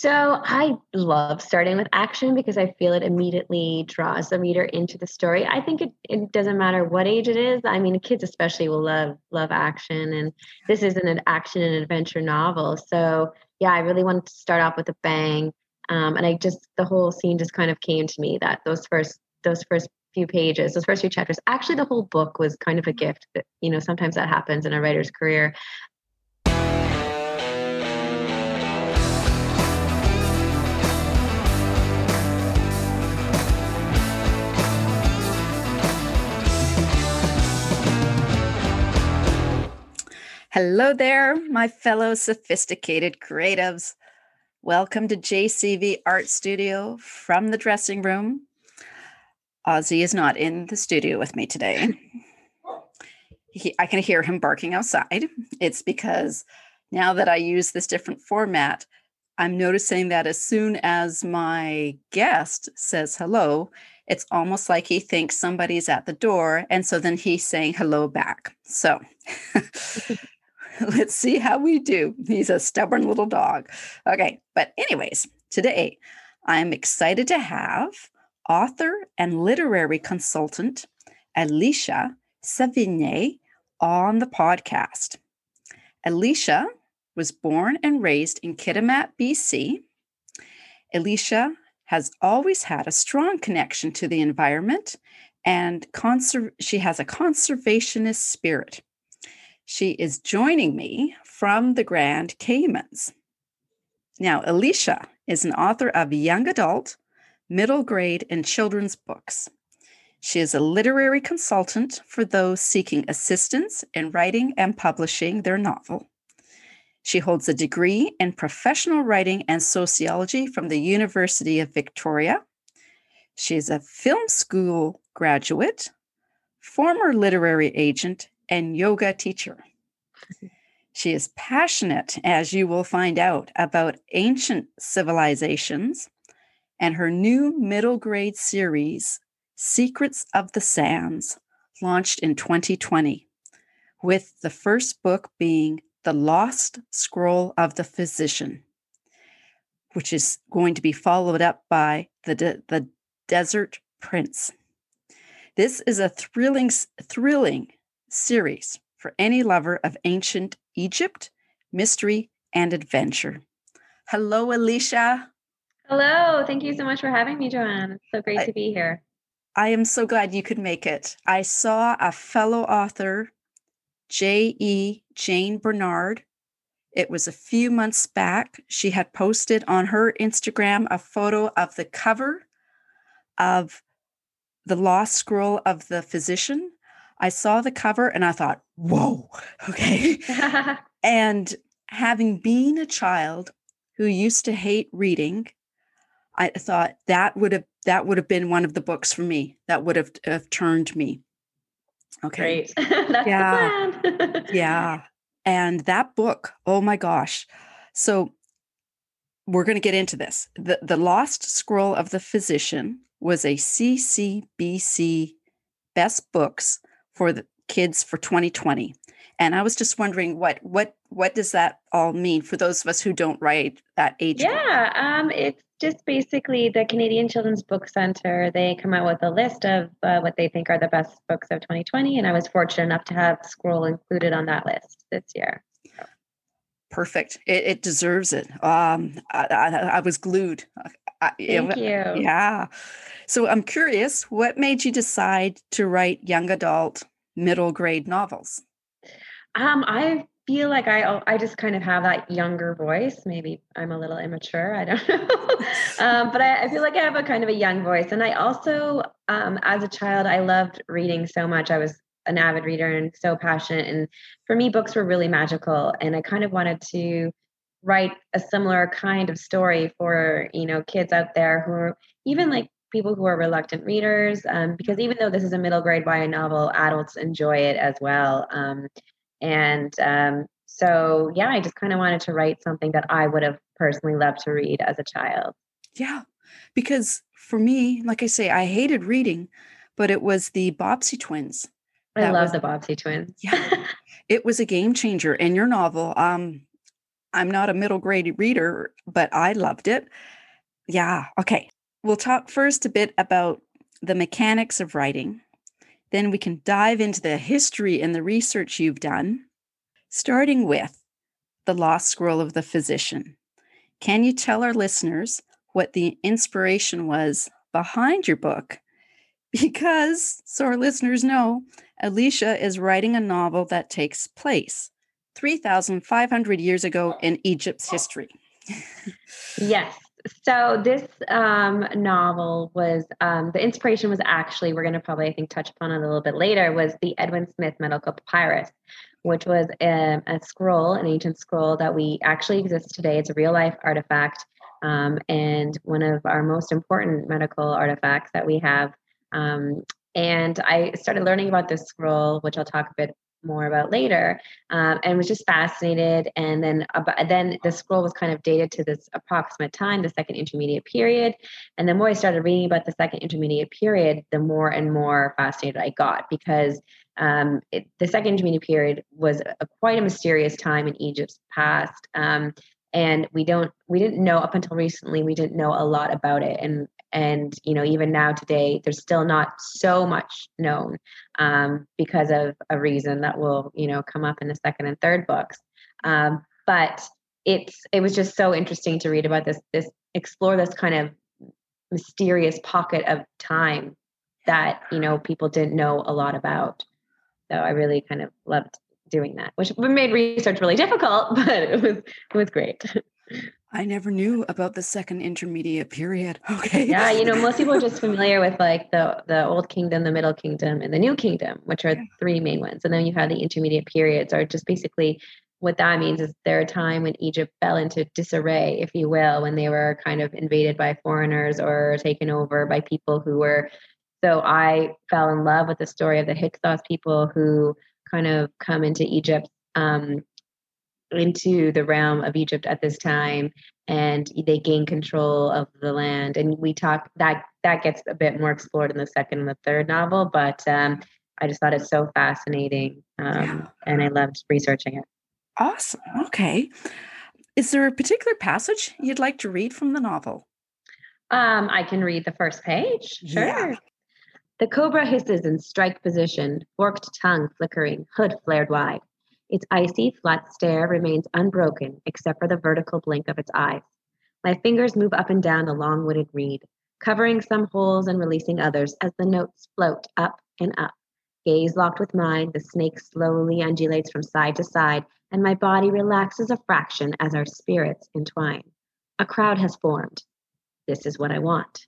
So I love starting with action because I feel it immediately draws the reader into the story. I think it, it doesn't matter what age it is. I mean, kids especially will love love action, and this isn't an action and adventure novel. So yeah, I really wanted to start off with a bang, um, and I just the whole scene just kind of came to me that those first those first few pages, those first few chapters. Actually, the whole book was kind of a gift. But, you know, sometimes that happens in a writer's career. Hello there, my fellow sophisticated creatives. Welcome to JCV Art Studio from the dressing room. Ozzy is not in the studio with me today. He, I can hear him barking outside. It's because now that I use this different format, I'm noticing that as soon as my guest says hello, it's almost like he thinks somebody's at the door. And so then he's saying hello back. So Let's see how we do. He's a stubborn little dog. Okay. But, anyways, today I'm excited to have author and literary consultant Alisha Sevigny on the podcast. Alisha was born and raised in Kitimat, BC. Alisha has always had a strong connection to the environment and conser- she has a conservationist spirit. She is joining me from the Grand Caymans. Now, Alisha is an author of young adult, middle grade, and children's books. She is a literary consultant for those seeking assistance in writing and publishing their novel. She holds a degree in professional writing and sociology from the University of Victoria. She is a film school graduate, former literary agent, and yoga teacher. Mm-hmm. She is passionate, as you will find out, about ancient civilizations, and her new middle grade series, Secrets of the Sands, launched in 2020, with the first book being The Lost Scroll of the Physician, which is going to be followed up by The, De- the Desert Prince. This is a thrilling, thrilling series for any lover of ancient Egypt, mystery, and adventure. Hello, Alisha. Hello. Thank you so much for having me, Joanne. It's so great I, to be here. I am so glad you could make it. I saw a fellow author, J.E. Jane Bernard. It was a few months back. She had posted on her Instagram a photo of the cover of The Lost Scroll of the Physician I saw the cover and I thought, whoa, okay. and having been a child who used to hate reading, I thought that would have that would have been one of the books for me that would have, have turned me. Okay. Great. That's yeah. yeah. And that book, oh my gosh. So we're going to get into this. The The Lost Scroll of the Physician was a CCBC Best Books for the kids for 2020 and i was just wondering what what what does that all mean for those of us who don't write that age yeah um, it's just basically the canadian children's book center. They come out with a list of uh, what they think are the best books of 2020 and i was fortunate enough to have scroll included on that list this year. Perfect. It, it deserves it. Um, I, I, I was glued I, Thank it, you. Yeah. So I'm curious, what made you decide to write young adult, middle grade novels? Um, I feel like I I just kind of have that younger voice. Maybe I'm a little immature. I don't know, um, but I, I, feel like I have a kind of a young voice. And I also, um, as a child, I loved reading so much. I was an avid reader and so passionate. And for me, books were really magical. And I kind of wanted to write a similar kind of story for you know kids out there who are even like people who are reluctant readers um, because even though this is a middle grade YA novel adults enjoy it as well um, and um, so yeah i just kind of wanted to write something that i would have personally loved to read as a child. Yeah because for me like i say i hated reading but it was the bobbsey twins i love was, the bobbsey twins. Yeah it was a game changer in your novel um I'm not a middle grade reader, but I loved it. Yeah. Okay. We'll talk first a bit about the mechanics of writing. Then we can dive into the history and the research you've done, starting with The Lost Scroll of the Physician. Can you tell our listeners what the inspiration was behind your book? Because, so our listeners know, Alisha is writing a novel that takes place 3,500 years ago in Egypt's history. yes. So this um, novel was um, the inspiration was actually we're going to probably I think touch upon it a little bit later was the Edwin Smith medical papyrus, which was a, um, a scroll, an ancient scroll that we actually exists today. It's a real life artifact um, and one of our most important medical artifacts that we have. Um, and I started learning about this scroll, which I'll talk a bit more about later, um, and was just fascinated. And then, about, then the scroll was kind of dated to this approximate time, the Second Intermediate Period. And the more I started reading about the Second Intermediate Period, the more and more fascinated I got because um, it, the Second Intermediate Period was a, quite a mysterious time in Egypt's past. Um, and we don't we didn't know up until recently we didn't know a lot about it and and you know even now today there's still not so much known um, because of a reason that will you know come up in the second and third books. Um, but it's it was just so interesting to read about this this explore this kind of mysterious pocket of time that you know people didn't know a lot about. So i really kind of loved doing that which made research really difficult but it was it was great I never knew about the second intermediate period. Okay. Yeah, you know, most people are just familiar with like the the old kingdom, the middle kingdom, and the new kingdom, which are three main ones. And then you have the intermediate periods, are just basically what that means is there a time when Egypt fell into disarray, if you will, when they were kind of invaded by foreigners or taken over by people who were. So I fell in love with the story of the Hyksos people who kind of come into Egypt um, into the realm of Egypt at this time and they gain control of the land and we talk that that gets a bit more explored in the second and the third novel but um, I just thought it's so fascinating um, yeah. and I loved researching it. Awesome. Okay. Is there a particular passage you'd like to read from the novel? Um, I can read the first page. Sure. Yeah. The cobra hisses in strike position, forked tongue flickering, hood flared wide. Its icy, flat stare remains unbroken except for the vertical blink of its eyes. My fingers move up and down the long wooded reed, covering some holes and releasing others as the notes float up and up. Gaze locked with mine, the snake slowly undulates from side to side, and my body relaxes a fraction as our spirits entwine. A crowd has formed. This is what I want.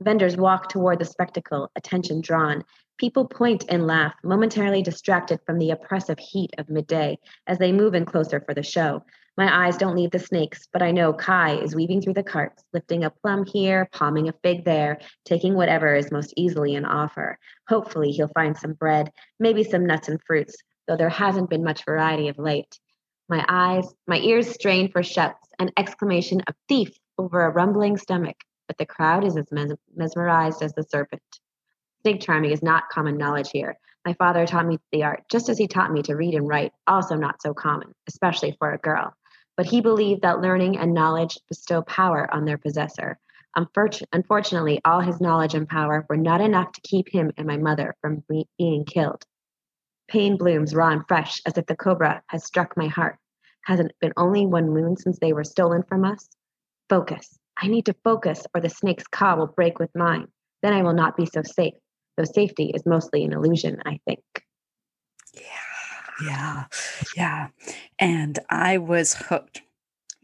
Vendors walk toward the spectacle, attention drawn. People point and laugh, momentarily distracted from the oppressive heat of midday as they move in closer for the show. My eyes don't leave the snakes, but I know Kai is weaving through the carts, lifting a plum here, palming a fig there, taking whatever is most easily in offer. Hopefully, he'll find some bread, maybe some nuts and fruits, though there hasn't been much variety of late. My eyes, my ears strain for shouts, an exclamation of thief over a rumbling stomach but the crowd is as mes- mesmerized as the serpent. Snake charming is not common knowledge here. My father taught me the art, just as he taught me to read and write, also not so common, especially for a girl. But he believed that learning and knowledge bestow power on their possessor. Unfortunately, all his knowledge and power were not enough to keep him and my mother from being killed. Pain blooms raw and fresh, as if the cobra has struck my heart. Hasn't been only one moon since they were stolen from us? Focus. I need to focus or the snake's caw will break with mine. Then I will not be so safe, though safety is mostly an illusion, I think. Yeah, yeah, yeah. And I was hooked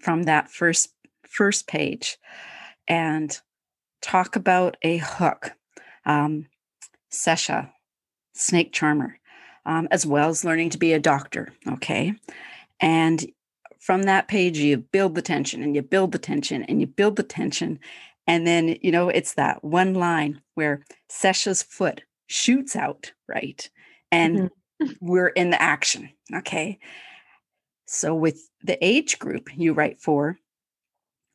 from that first first page. And talk about a hook. Um, Sesha, snake charmer, um, as well as learning to be a doctor. Okay. And from that page, you build the tension and you build the tension and you build the tension. And then, you know, it's that one line where Sesha's foot shoots out, right? And mm-hmm. we're in the action. Okay. So, with the age group you write for,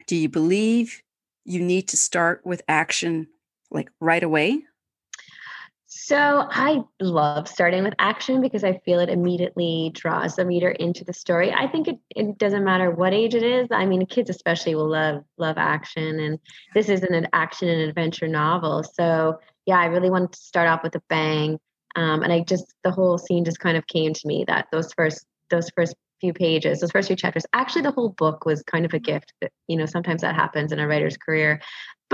do you believe you need to start with action like right away? So I love starting with action because I feel it immediately draws the reader into the story. I think it, it doesn't matter what age it is. I mean, kids especially will love love action, and this isn't an action and adventure novel. So yeah, I really wanted to start off with a bang, um, and I just the whole scene just kind of came to me that those first those first few pages, those first few chapters. Actually, the whole book was kind of a gift. You know, sometimes that happens in a writer's career.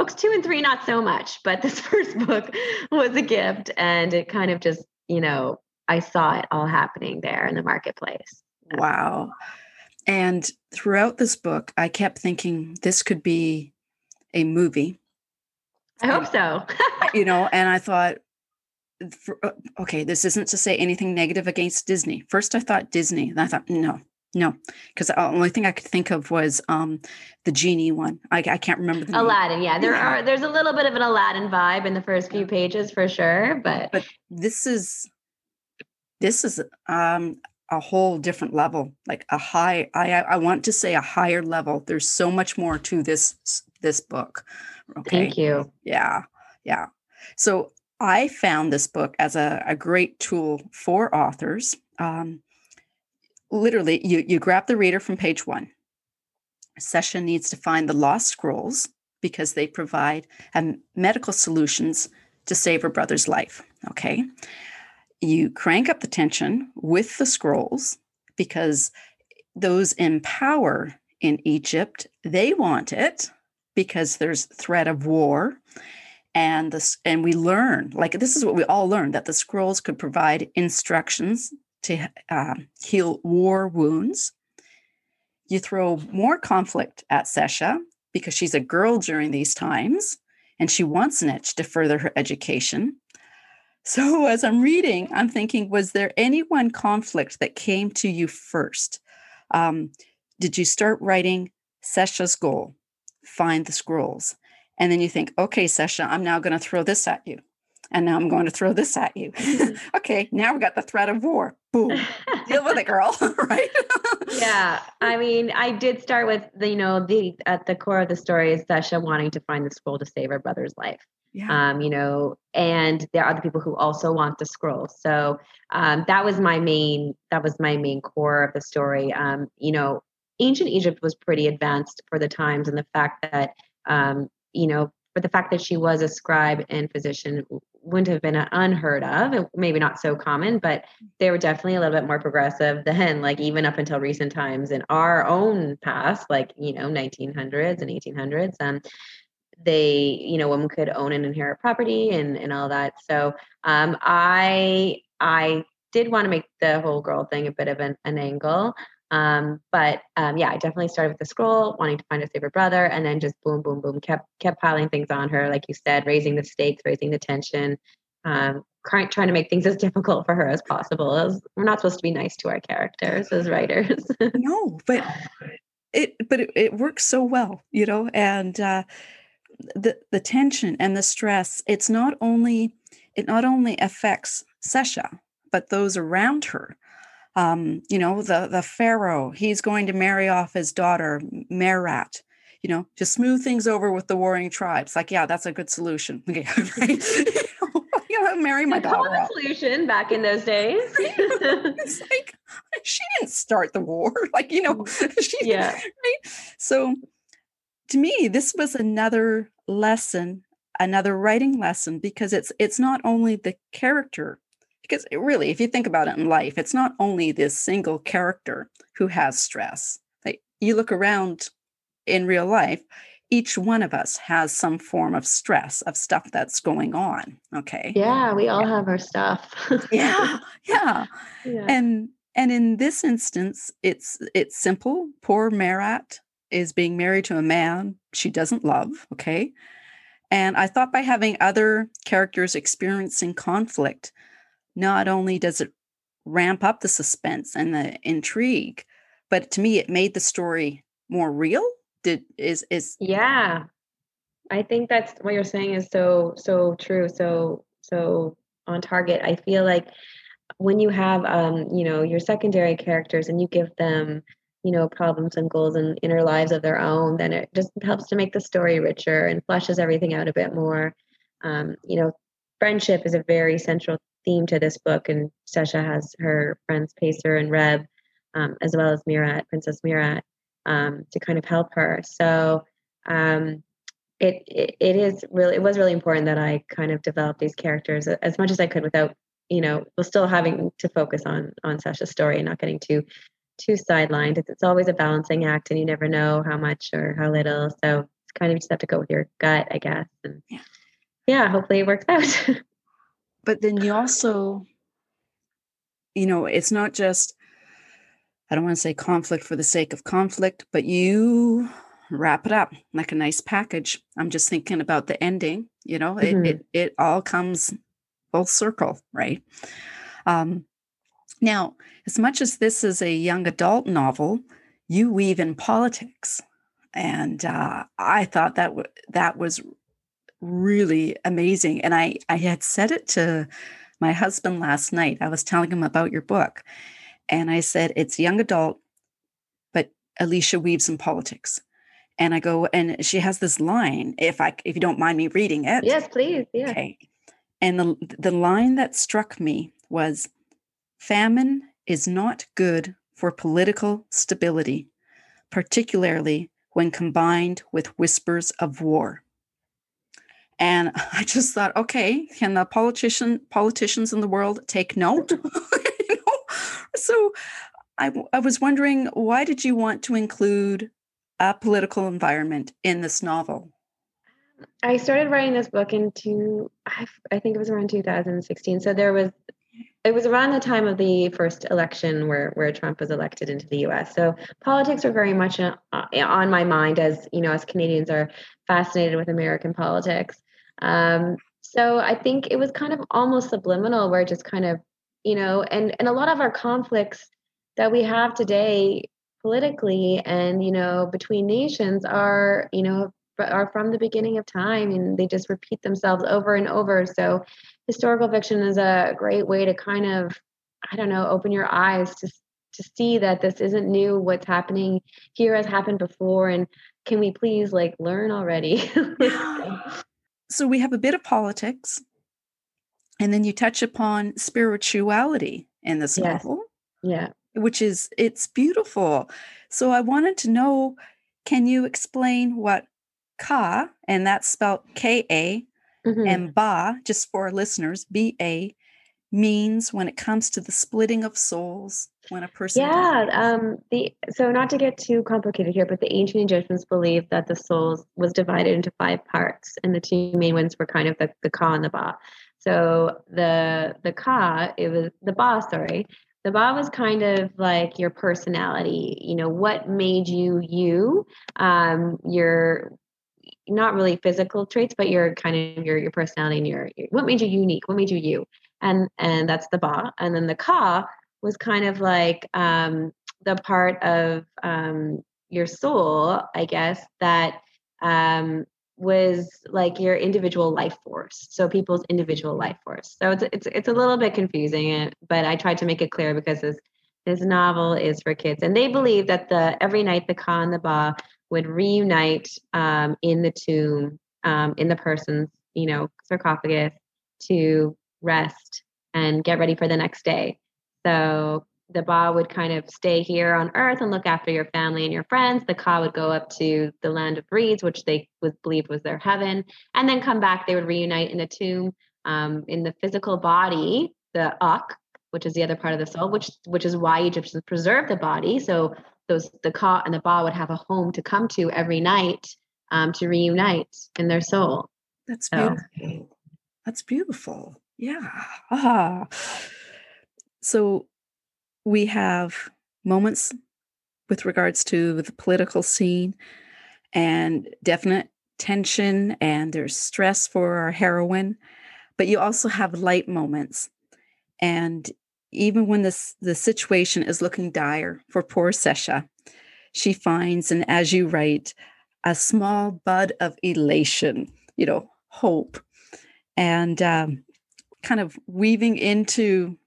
Books two and three, not so much, but this first book was a gift, and it kind of just, you know, I saw it all happening there in the marketplace. Wow. And throughout this book, I kept thinking this could be a movie. I hope so. you know, and I thought, uh, okay, this isn't to say anything negative against Disney. First, I thought Disney, and I thought, no, no, because the only thing I could think of was um, the genie one. I, I can't remember the Aladdin. Name. Yeah, there yeah. are. There's a little bit of an Aladdin vibe in the first few pages for sure, but but this is this is um, a whole different level, like a high. I I want to say a higher level. There's so much more to this this book. Okay. Thank you. Yeah, yeah. So I found this book as a, a great tool for authors. Um, literally, you, you grab the reader from page one. Sesha needs to find the lost scrolls because they provide um, medical solutions to save her brother's life. Okay. You crank up the tension with the scrolls because those in power in Egypt, they want it because there's threat of war and this and we learn like this is what we all learned that the scrolls could provide instructions to uh, heal war wounds. You throw more conflict at sesha because she's a girl during these times and she wants an itch to further her education. So as i'm reading i'm thinking was there any one conflict that came to you first? Um, did you start writing sesha's goal find the scrolls? And then you think, okay, Sesha, I'm now going to throw this at you. And now I'm going to throw this at you. okay, now we got the threat of war. Boom. Deal with it, girl. right? yeah. I mean, I did start with the, you know, the at the core of the story is Sasha wanting to find the scroll to save her brother's life. Yeah. Um, you know, and there are other people who also want the scroll. So um, that was my main that was my main core of the story. Um, you know, ancient Egypt was pretty advanced for the times and the fact that um, you know, but the fact that she was a scribe and physician wouldn't have been unheard of maybe not so common but they were definitely a little bit more progressive than like even up until recent times in our own past like you know 1900s and 1800s um they you know women could own and inherit property and and all that. So um i i did want to make the whole girl thing a bit of an, an angle um, but um, yeah, I definitely started with the scroll, wanting to find a favorite brother, and then just boom, boom, boom, kept kept piling things on her, like you said, raising the stakes, raising the tension, um, trying to make things as difficult for her as possible. We're not supposed to be nice to our characters as writers. no, but it but it, it, works so well, you know, and uh, the the tension and the stress. It's not only it not only affects Sesha, but those around her um, you know, the the pharaoh, he's going to marry off his daughter Merat, you know, to smooth things over with the warring tribes. Like, yeah, that's a good solution. Okay, right? you know, marry my daughter. Solution back in those days. it's like she didn't start the war. Like, you know, mm, she yeah. Right? So to me, this was another lesson, another writing lesson, because it's it's not only the character because eh, really, if you think about it in life, it's not only this single character who has stress. Like you look around in real life, each one of us has some form of stress of stuff that's going on. Okay. Yeah, we all yeah. have our stuff. yeah, yeah. Yeah. And and in this instance, it's it's simple. Poor Marat is being married to a man she doesn't love. Okay. And I thought by having other characters experiencing conflict, not only does it ramp up the suspense and the intrigue, but to me it made the story more real. Did is is yeah. I think that's what you're saying is so so true. So so on target. I feel like when you have um, you know, your secondary characters and you give them you know problems and goals and inner lives of their own then it just helps to make the story richer and fleshes everything out a bit more um, you know friendship is a very central theme to this book, and Sesha has her friends Pacer and Reb, um, as well as Mirat, Princess Mirat, um, to kind of help her. So um, it, it it is really it was really important that I kind of develop these characters as much as I could without you know while still having to focus on on Sasha's story and not getting too too sidelined. It's, it's always a balancing act, and you never know how much or how little. So it's kind of just have to go with your gut, I guess. And yeah, yeah hopefully it works out. But then you also, you know, it's not just. I don't want to say conflict for the sake of conflict, but you wrap it up like a nice package. I'm just thinking about the ending, you know, mm-hmm. it, it, it all comes full circle, right? Um, now, as much as this is a young adult novel, you weave in politics. And uh, I thought that w- that was really amazing. And I, I had said it to my husband last night. I was telling him about your book. And I said, it's young adult, but Alisha weaves in politics and I go, and she has this line. If I, if you don't mind me reading it, yes, please. Yeah. Okay. And the the line that struck me was, "Famine is not good for political stability, particularly when combined with whispers of war." And I just thought, okay, can the politician politicians in the world take note? you know? So I, I was wondering, why did you want to include a political environment in this novel? I started writing this book in two, I, I think it was around 2016. So there was, it was around the time of the first election where where Trump was elected into the U.S. So politics were very much uh, on my mind as you know, as Canadians are fascinated with American politics. Um, so I think it was kind of almost subliminal, where just kind of, you know, and and a lot of our conflicts that we have today politically and you know between nations are you know are from the beginning of time and they just repeat themselves over and over. So historical fiction is a great way to kind of i don't know open your eyes to to see that this isn't new what's happening here has happened before and can we please like learn already so we have a bit of politics and then you touch upon spirituality in this yes. novel yeah which is it's beautiful. So I wanted to know can you explain what ka and that's spelled K A mm-hmm. and ba just for our listeners B A means when it comes to the splitting of souls when a person yeah um the so not to get too complicated here but the ancient egyptians believed that the souls was divided into five parts and the two main ones were kind of the, the ka and the ba. So the the ka it was the ba sorry the ba was kind of like your personality you know what made you you um your not really physical traits but your kind of your your personality and your, your what made you unique what made you you and and that's the ba. And then the ka was kind of like um the part of um your soul i guess that um was like your individual life force. So people's individual life force. So it's it's it's a little bit confusing eh, but i tried to make it clear because this this novel is for kids. And they believe that the every night the ka and the ba would reunite um, in the tomb um, in the person's you know sarcophagus to rest and get ready for the next day. So the ba would kind of stay here on earth and look after your family and your friends. The ka would go up to the land of reeds which they was believed was their heaven and then come back. They would reunite in a tomb um, in the physical body the uk which is the other part of the soul which which is why egyptians preserve the body. So those the ka and the ba would have a home to come to every night um, to reunite in their soul. That's so. beautiful. That's beautiful yeah. Ah. so we have moments with regards to the political scene and definite tension and there's stress for our heroine but you also have light moments. And even when this the situation is looking dire for poor Sesha she finds and as you write a small bud of elation you know hope. And um, kind of weaving into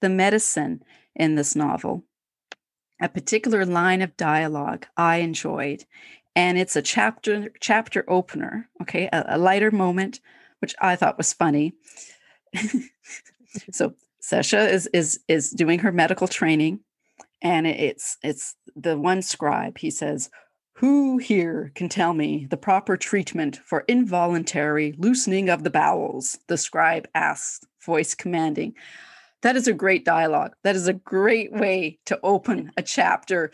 the medicine in this novel. A particular line of dialogue I enjoyed, and it's a chapter chapter opener. Okay, a, a lighter moment, which I thought was funny. so Sesha is is is doing her medical training, and it's it's the one scribe. He says, "Who here can tell me the proper treatment for involuntary loosening of the bowels?" The scribe asks, voice commanding. That is a great dialogue. That is a great way to open a chapter.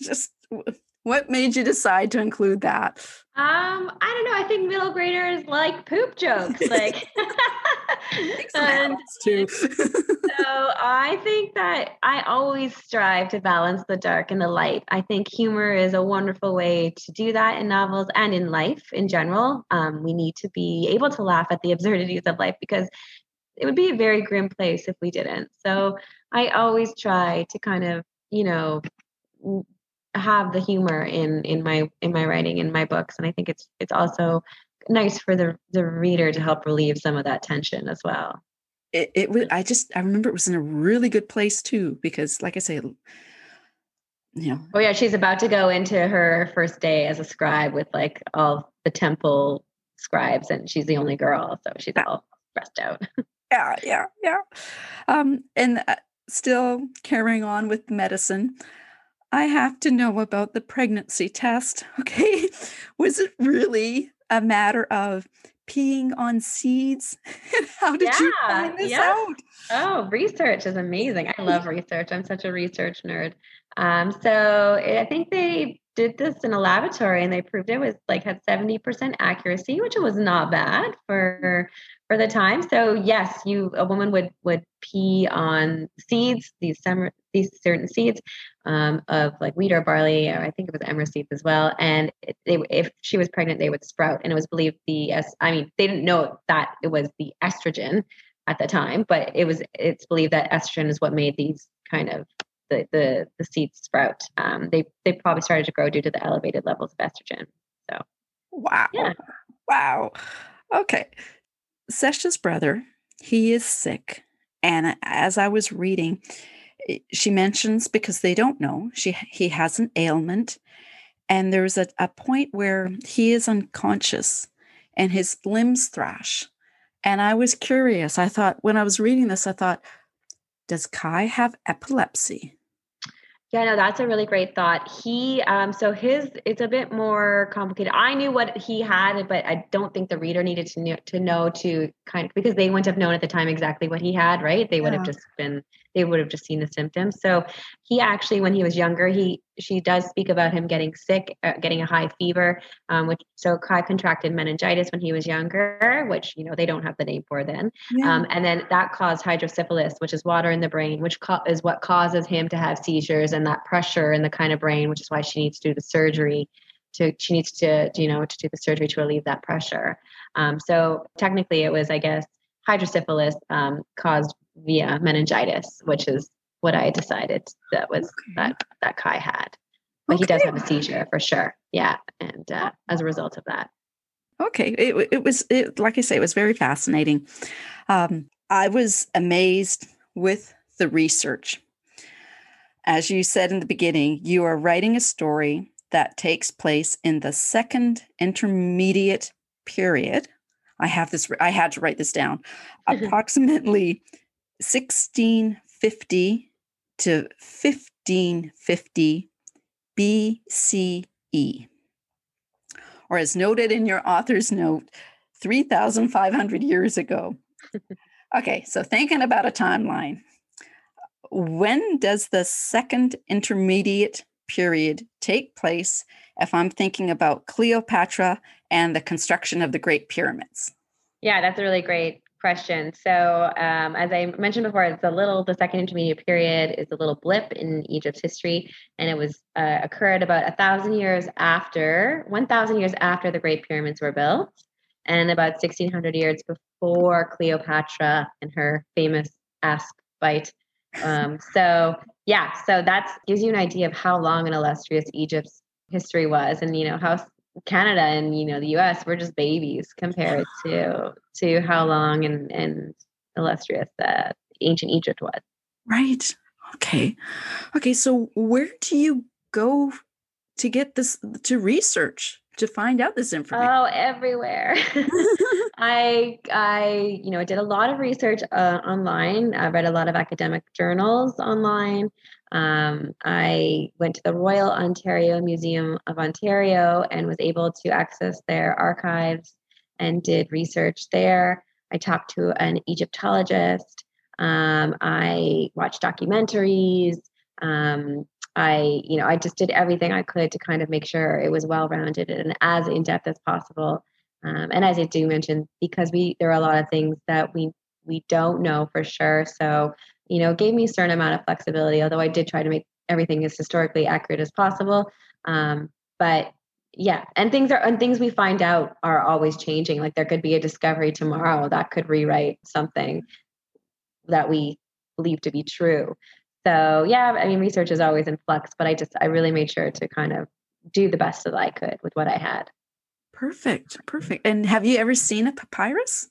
just what made you decide to include that? Um, I don't know. I think middle graders like poop jokes. Like and too. so I think that I always strive to balance the dark and the light. I think humor is a wonderful way to do that in novels and in life in general. Um, we need to be able to laugh at the absurdities of life because it would be a very grim place if we didn't. So I always try to kind of, you know, have the humor in in my in my writing in my books and i think it's it's also nice for the the reader to help relieve some of that tension as well. It, it was i just i remember it was in a really good place too because like i say you know. Oh yeah she's about to go into her first day as a scribe with like all the temple scribes and she's the only girl so she's all stressed out. Yeah yeah yeah. Um and uh, still carrying on with medicine I have to know about the pregnancy test. Okay. Was it really a matter of peeing on seeds? How did yeah, you find this yeah. out? Oh, research is amazing. I love research. I'm such a research nerd. Um, so I think they did this in a laboratory and they proved it was like had 70% accuracy, which was not bad for for the time. So yes, you a woman would would pee on seeds, these summer these certain seeds um, of like wheat or barley, or I think it was emmer seeds as well. And they, if she was pregnant, they would sprout. And it was believed the I mean they didn't know that it was the estrogen at the time, but it was it's believed that estrogen is what made these kind of the the, the seeds sprout. Um, they they probably started to grow due to the elevated levels of estrogen. So wow, yeah. wow, okay. Sesha's brother, he is sick. And as I was reading, she mentions because they don't know, she he has an ailment. And there's a, a point where he is unconscious and his limbs thrash. And I was curious. I thought, when I was reading this, I thought, does Kai have epilepsy? Yeah, no, that's a really great thought. He, um, so his, it's a bit more complicated. I knew what he had, but I don't think the reader needed to know, to know to kind of because they wouldn't have known at the time exactly what he had, right? They would yeah. have just been they would have just seen the symptoms. So he actually, when he was younger, he she does speak about him getting sick, uh, getting a high fever, um, which so Kai contracted meningitis when he was younger, which you know they don't have the name for then, yeah. um, and then that caused hydrocephalus, which is water in the brain, which co- is what causes him to have seizures and that pressure in the kind of brain, which is why she needs to do the surgery to she needs to you know to do the surgery to relieve that pressure um, so technically it was i guess hydrocephalus um, caused via meningitis, which is what I decided that was okay. that that Kai had. But okay. he does have a seizure for sure. Yeah, and uh, as a result of that. Okay, it it was it, like I say, it was very fascinating. Um, I was amazed with the research. As you said in the beginning, you are writing a story that takes place in the second intermediate period. I have this. I had to write this down. Approximately 1650 to 1550 BCE. Or as noted in your author's note, 3,500 years ago. okay, so thinking about a timeline. When does the second intermediate period take place if I'm thinking about Cleopatra and the construction of the Great Pyramids? Yeah, that's a really great question. So, um, as I mentioned before, it's a little, the second intermediate period is a little blip in Egypt's history, and it was uh, occurred about a thousand years after, 1,000 years after the Great Pyramids were built, and about 1,600 years before Cleopatra and her famous asp bite. Um, so, yeah, so that gives you an idea of how long and illustrious Egypt's history was, and you know how Canada and you know the US we're just babies compared to to how long and and illustrious that ancient Egypt was. Right. Okay. Okay, so where do you go to get this to research to find out this information? Oh, everywhere. I I you know did a lot of research uh, online. I read a lot of academic journals online. Um, I went to the Royal Ontario Museum of Ontario and was able to access their archives and did research there. I talked to an Egyptologist. Um, I watched documentaries. Um, I, you know, I just did everything I could to kind of make sure it was well rounded and as in depth as possible. Um, and as I do mention, because we there are a lot of things that we we don't know for sure. So, you know, gave me a certain amount of flexibility, although I did try to make everything as historically accurate as possible. Um, but yeah, and things are and things we find out are always changing. Like there could be a discovery tomorrow that could rewrite something that we believe to be true. So yeah, I mean, research is always in flux, but I just I really made sure to kind of do the best that I could with what I had. Perfect, perfect. And have you ever seen a papyrus?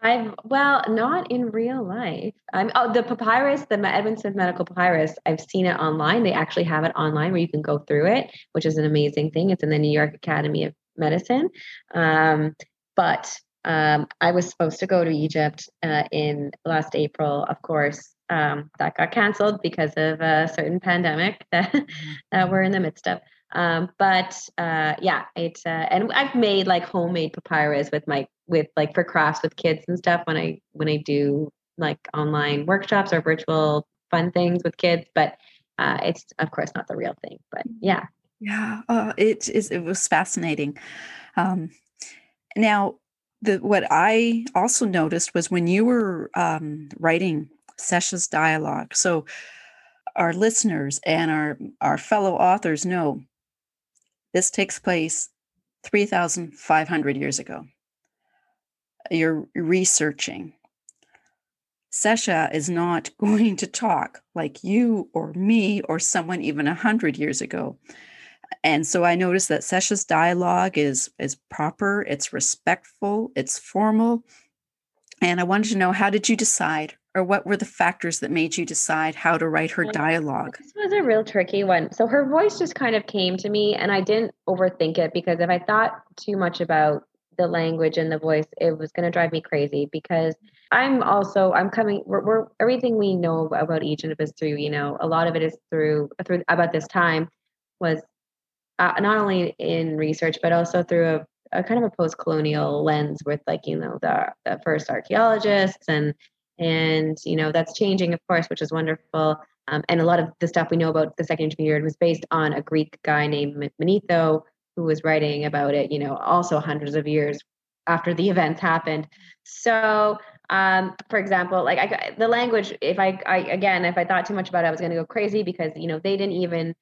I've well, not in real life. I'm oh the papyrus, the Edwin Smith Medical Papyrus. I've seen it online. They actually have it online where you can go through it, which is an amazing thing. It's in the New York Academy of Medicine. Um, but um, I was supposed to go to Egypt uh, in last April, of course, um, that got canceled because of a certain pandemic that, mm-hmm. that we're in the midst of. Um, but uh, yeah, it's uh, and I've made like homemade papyrus with my with like for crafts with kids and stuff when I when I do like online workshops or virtual fun things with kids. But uh, it's of course not the real thing. But yeah, yeah, uh, it is. It was fascinating. Um, now, the what I also noticed was when you were um, writing Sesha's dialogue. So our listeners and our, our fellow authors know this takes place 3,500 years ago. You're researching. Sesha is not going to talk like you or me or someone even 100 years ago. And so I noticed that Sesha's dialogue is, is proper, it's respectful, it's formal. And I wanted to know how did you decide or what were the factors that made you decide how to write her dialogue? This was a real tricky one. So her voice just kind of came to me and I didn't overthink it because if I thought too much about the language and the voice, it was going to drive me crazy because I'm also I'm coming we're, we're everything we know about Egypt is through, you know, a lot of it is through through about this time was uh, not only in research but also through a, a kind of a post-colonial lens with like, you know, the the first archaeologists and and you know that's changing of course which is wonderful. Um, and a lot of the stuff we know about the second intermediate was based on a greek guy named manetho who was writing about it you know also hundreds of years after the events happened. So um, for example like I, the language if I, I again if i thought too much about it i was going to go crazy because you know they didn't even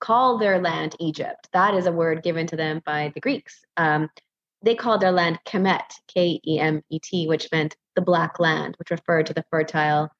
call their land egypt. That is a word given to them by the greeks. Um, they called their land kemet k-e-m-e-t which meant the Black Land, which referred to the fertile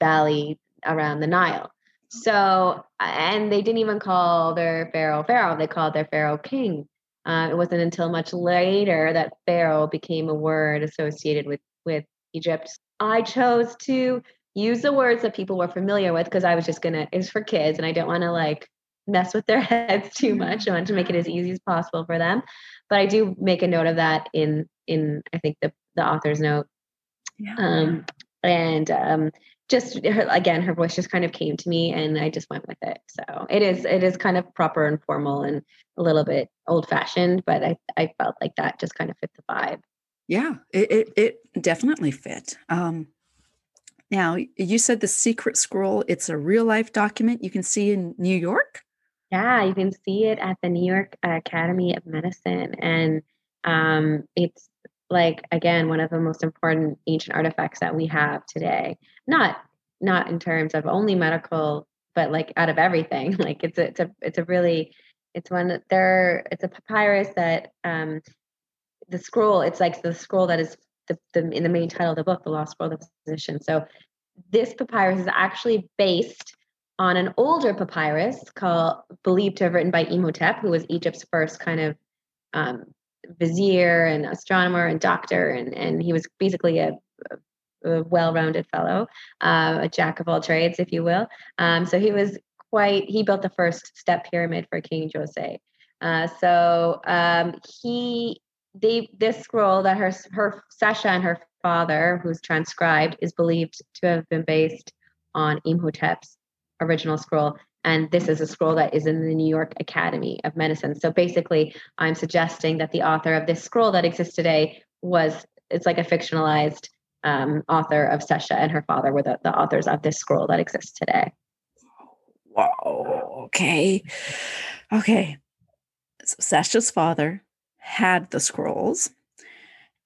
valley around the Nile. So, and they didn't even call their pharaoh pharaoh; they called their pharaoh king. Uh, it wasn't until much later that pharaoh became a word associated with with Egypt. I chose to use the words that people were familiar with because I was just gonna. It's for kids, and I didn't want to like mess with their heads too much. I wanted to make it as easy as possible for them. But I do make a note of that in in I think the the author's note yeah. Um, and um, just her, again, her voice just kind of came to me, and I just went with it. So it is it is kind of proper and formal and a little bit old fashioned, but I I felt like that just kind of fit the vibe. Yeah, it it, it definitely fit. Um, now you said the secret scroll. It's a real life document you can see in New York. Yeah, you can see it at the New York Academy of Medicine, and um, it's like again one of the most important ancient artifacts that we have today. Not not in terms of only medical but like out of everything. Like it's a it's a it's a really it's one that there it's a papyrus that um the scroll it's like the scroll that is the, the in the main title of the book the lost scroll of the physician so this papyrus is actually based on an older papyrus called believed to have written by Imhotep, who was Egypt's first kind of um, vizier and astronomer and doctor, and and he was basically a, a well-rounded fellow, uh, a jack of all trades, if you will. Um, so he was quite. He built the first step pyramid for King Djoser. Uh, so um, he, they, this scroll that her her Sesha and her father, who's transcribed, is believed to have been based on Imhotep's original scroll. And this is a scroll that is in the New York Academy of Medicine. So basically, I'm suggesting that the author of this scroll that exists today was it's like a fictionalized um, author of Sesha and her father were the, the authors of this scroll that exists today. Wow. Okay. Okay. So Sesha's father had the scrolls,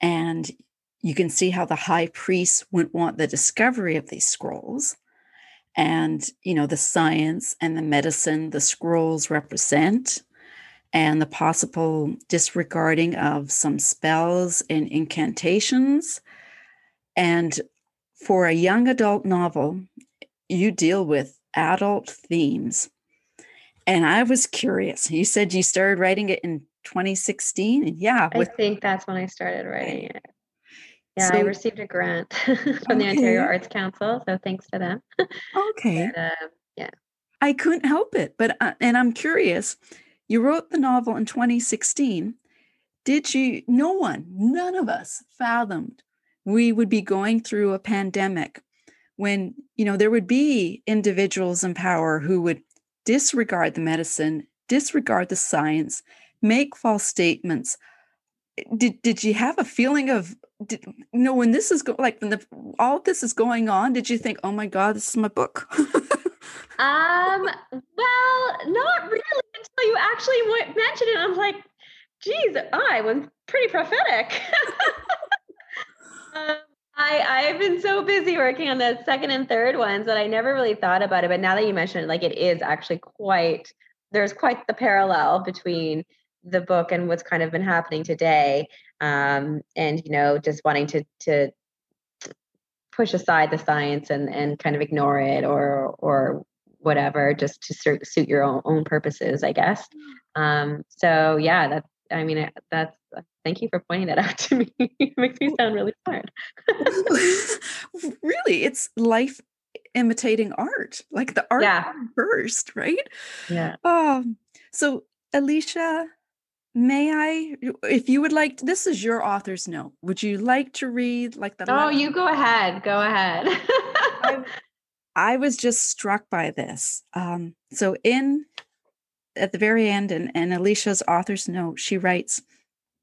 and you can see how the high priest wouldn't want the discovery of these scrolls and you know the science and the medicine the scrolls represent and the possible disregarding of some spells and incantations. And for a young adult novel you deal with adult themes. And i was curious. You said you started writing it in 2016 and yeah with- i think that's when i started writing it yeah, so, I received a grant from okay. the Ontario Arts Council, so thanks to them. Okay. But, uh, yeah. I couldn't help it, but uh, and I'm curious. You wrote the novel in 2016. Did you? No one, none of us fathomed we would be going through a pandemic when you know there would be individuals in power who would disregard the medicine, disregard the science, make false statements. Did did you have a feeling of did, you know when this is go, like when the all this is going on did you think oh my god this is my book um well not really until you actually mentioned it i'm like geez i was pretty prophetic um, I, I've been so busy working on the second and third ones that I never really thought about it. But now that you mentioned it, like it is actually quite, there's quite the parallel between the book and what's kind of been happening today um, and you know just wanting to to push aside the science and and kind of ignore it or or whatever just to suit, suit your own, own purposes i guess. Um, so yeah that i mean that's thank you for pointing that out to me. It makes me sound really smart. Really it's life imitating art like the art yeah. first right? Yeah. Um so Alisha may I, if you would like, this is your author's note. Would you like to read like the? Oh, letter? you go ahead. Go ahead. I, I, was just struck by this. Um, so in at the very end, and, and Alisha's author's note, she writes,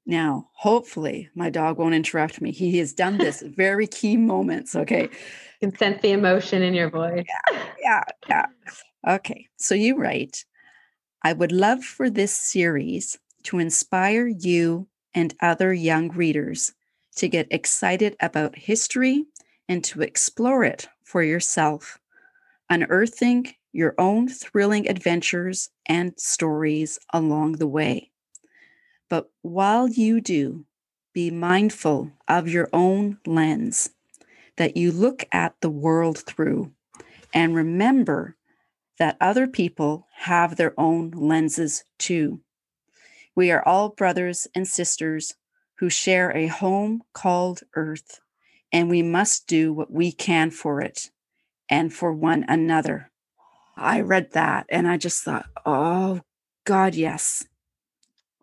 "Now, hopefully, my dog won't interrupt me. He has done this very key moments. Okay." You can sense the emotion in your voice. Yeah, yeah, yeah. Okay, so you write. I would love for this series to inspire you and other young readers to get excited about history and to explore it for yourself, unearthing your own thrilling adventures and stories along the way. But while you do, be mindful of your own lens that you look at the world through, and remember that other people have their own lenses too. We are all brothers and sisters who share a home called Earth, and we must do what we can for it and for one another. I read that and I just thought, oh, God, yes.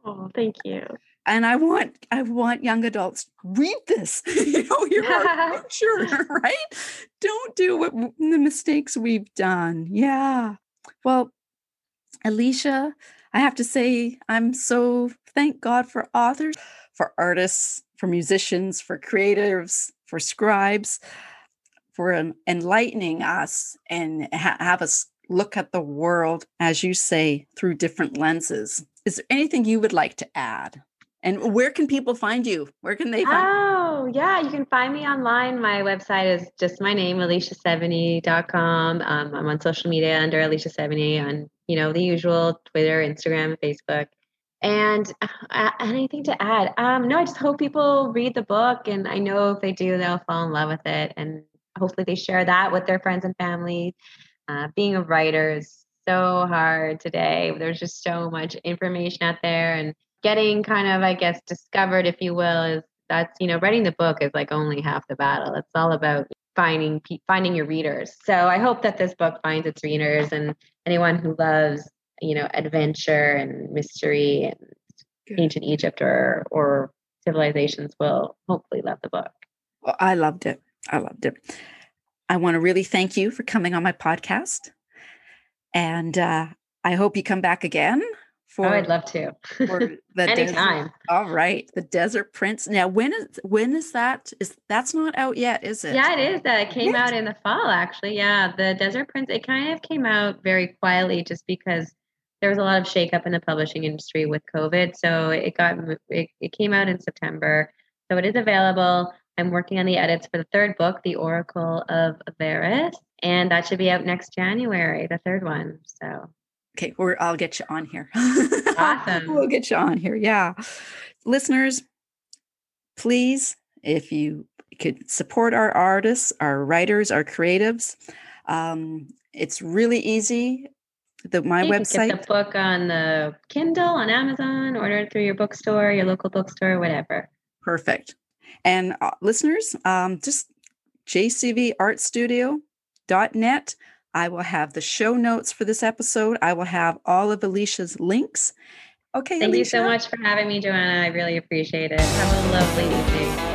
Oh, thank you. And I want I want young adults read this. you know, you're our future, right? Don't do what the mistakes we've done. Yeah. Well, Alisha, I have to say, I'm so thank God for authors, for artists, for musicians, for creatives, for scribes, for enlightening us and ha- have us look at the world, as you say, through different lenses. Is there anything you would like to add? And where can people find you? Where can they find Oh, yeah. You can find me online. My website is just my name, alishasevigny.com. Um, I'm on social media under alishasevigny on you know, the usual Twitter, Instagram, Facebook. And uh, anything to add? Um, no, I just hope people read the book, and I know if they do, they'll fall in love with it, and hopefully they share that with their friends and family. Uh, being a writer is so hard today. There's just so much information out there, and getting kind of, I guess, discovered, if you will, is that's you know, writing the book is like only half the battle. It's all about finding finding your readers. So I hope that this book finds its readers and anyone who loves you know, adventure and mystery and Good. ancient Egypt or or civilizations will hopefully love the book. Well, I loved it. I loved it. I want to really thank you for coming on my podcast. And uh, I hope you come back again for, oh, I'd love to. for the Anytime. Desert. All right. The Desert Prince. Now, when is when is that? Is that's not out yet, is it? Yeah, it is. Uh, it came out in the fall, actually. Yeah. The Desert Prince, it kind of came out very quietly just because there was a lot of shakeup in the publishing industry with COVID. So it got it, it came out in September. So it is available. I'm working on the edits for the third book, The Oracle of Avaris, and that should be out next January, the third one. So Okay, or I'll get you on here. Awesome. we'll get you on here. Yeah. Listeners, please, if you could support our artists, our writers, our creatives, um, it's really easy. The my you website. get the book on the Kindle, on Amazon, order it through your bookstore, your local bookstore, whatever. Perfect. And uh, listeners, um, just jcvartstudio.net. I will have the show notes for this episode. I will have all of Alisha's links. Okay. Thank Alisha. you so much for having me, Joanna. I really appreciate it. Have a lovely evening.